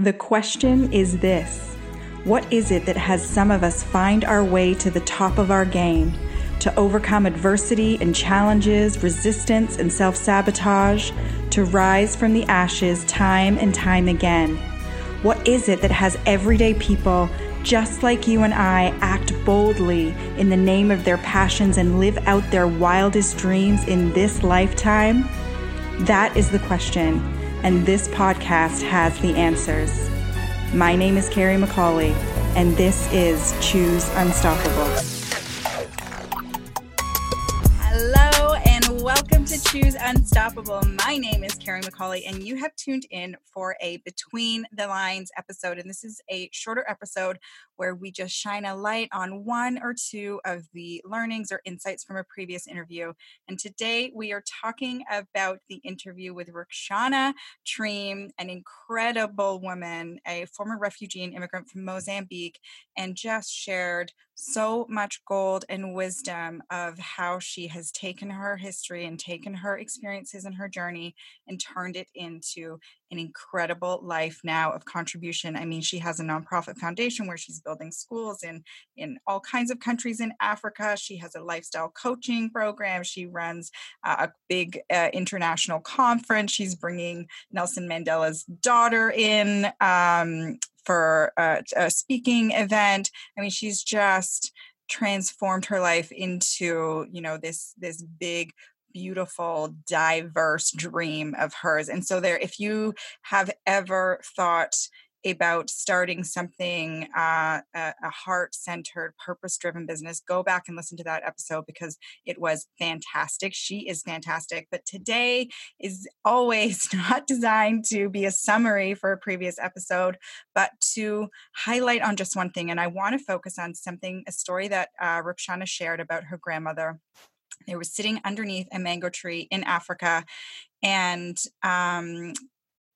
The question is this What is it that has some of us find our way to the top of our game, to overcome adversity and challenges, resistance and self sabotage, to rise from the ashes time and time again? What is it that has everyday people just like you and I act boldly in the name of their passions and live out their wildest dreams in this lifetime? That is the question, and this podcast has the answers. My name is Carrie McCauley, and this is Choose Unstoppable. To Choose Unstoppable. My name is Carrie McCauley, and you have tuned in for a Between the Lines episode. And this is a shorter episode where we just shine a light on one or two of the learnings or insights from a previous interview. And today we are talking about the interview with Rukhsana Treem, an incredible woman, a former refugee and immigrant from Mozambique, and just shared so much gold and wisdom of how she has taken her history and taken her experiences and her journey and turned it into an incredible life now of contribution. I mean, she has a nonprofit foundation where she's building schools in in all kinds of countries in Africa. She has a lifestyle coaching program. She runs uh, a big uh, international conference. She's bringing Nelson Mandela's daughter in um, for a, a speaking event. I mean, she's just transformed her life into you know this this big beautiful diverse dream of hers and so there if you have ever thought about starting something uh, a, a heart-centered purpose-driven business go back and listen to that episode because it was fantastic. She is fantastic. But today is always not designed to be a summary for a previous episode but to highlight on just one thing and i want to focus on something a story that uh, Rukhsana shared about her grandmother. They were sitting underneath a mango tree in Africa, and um,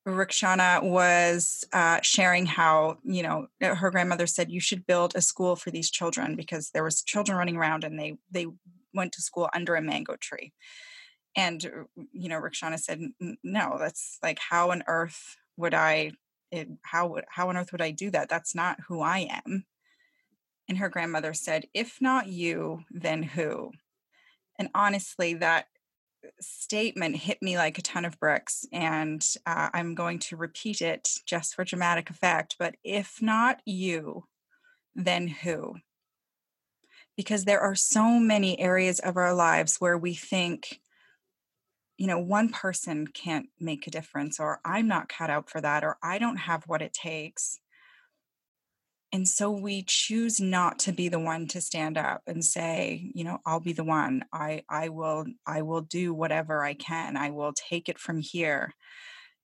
Rukhsana was uh, sharing how you know uh, her grandmother said you should build a school for these children because there was children running around and they they went to school under a mango tree, and uh, you know Rukhsana said no that's like how on earth would I it, how how on earth would I do that? That's not who I am, and her grandmother said if not you then who? And honestly, that statement hit me like a ton of bricks. And uh, I'm going to repeat it just for dramatic effect. But if not you, then who? Because there are so many areas of our lives where we think, you know, one person can't make a difference, or I'm not cut out for that, or I don't have what it takes and so we choose not to be the one to stand up and say you know i'll be the one. I i will i will do whatever i can. I will take it from here.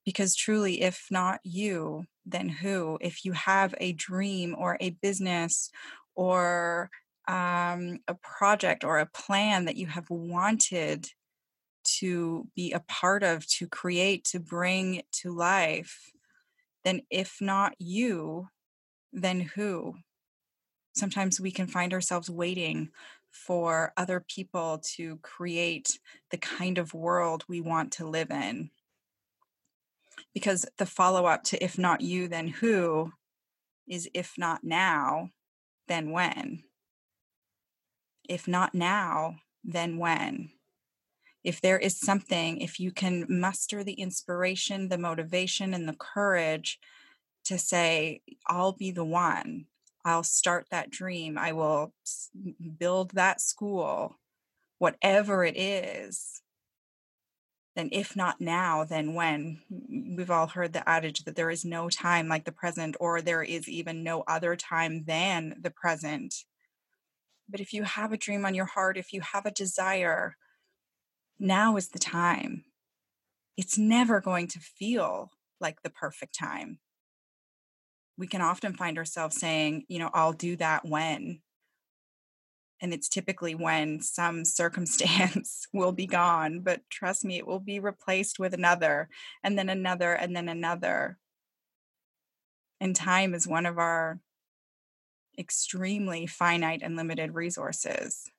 Because truly if not you then who? If you have a dream or a business or um, a project or a plan that you have wanted to be a part of to create to bring to life then if not you then who? Sometimes we can find ourselves waiting for other people to create the kind of world we want to live in. Because the follow up to if not you, then who is if not now, then when? If not now, then when? If there is something, if you can muster the inspiration, the motivation, and the courage to say, I'll be the one. I'll start that dream. I will build that school, whatever it is. Then, if not now, then when? We've all heard the adage that there is no time like the present, or there is even no other time than the present. But if you have a dream on your heart, if you have a desire, now is the time. It's never going to feel like the perfect time we can often find ourselves saying, you know, I'll do that when. And it's typically when some circumstance will be gone, but trust me, it will be replaced with another, and then another, and then another. And time is one of our extremely finite and limited resources.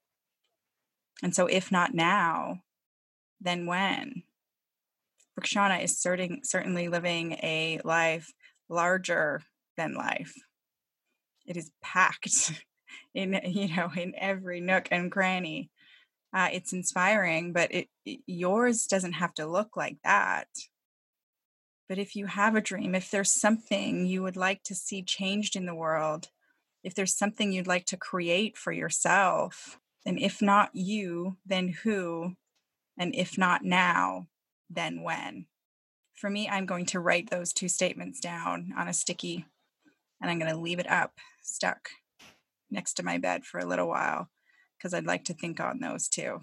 And so, if not now, then when? Rukhsana is certain, certainly living a life larger than life. It is packed in you know in every nook and cranny. Uh, it's inspiring, but it, it yours doesn't have to look like that. But if you have a dream, if there's something you would like to see changed in the world, if there's something you'd like to create for yourself, and if not you, then who? And if not now, then when? For me, I'm going to write those two statements down on a sticky and I'm going to leave it up, stuck next to my bed for a little while because I'd like to think on those too.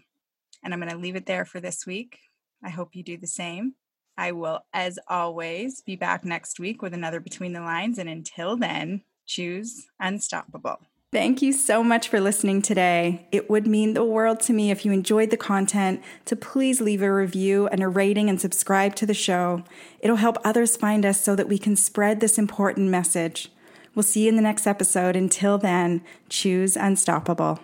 And I'm going to leave it there for this week. I hope you do the same. I will, as always, be back next week with another Between the Lines. And until then, choose unstoppable. Thank you so much for listening today. It would mean the world to me if you enjoyed the content to please leave a review and a rating and subscribe to the show. It'll help others find us so that we can spread this important message. We'll see you in the next episode. Until then, choose unstoppable.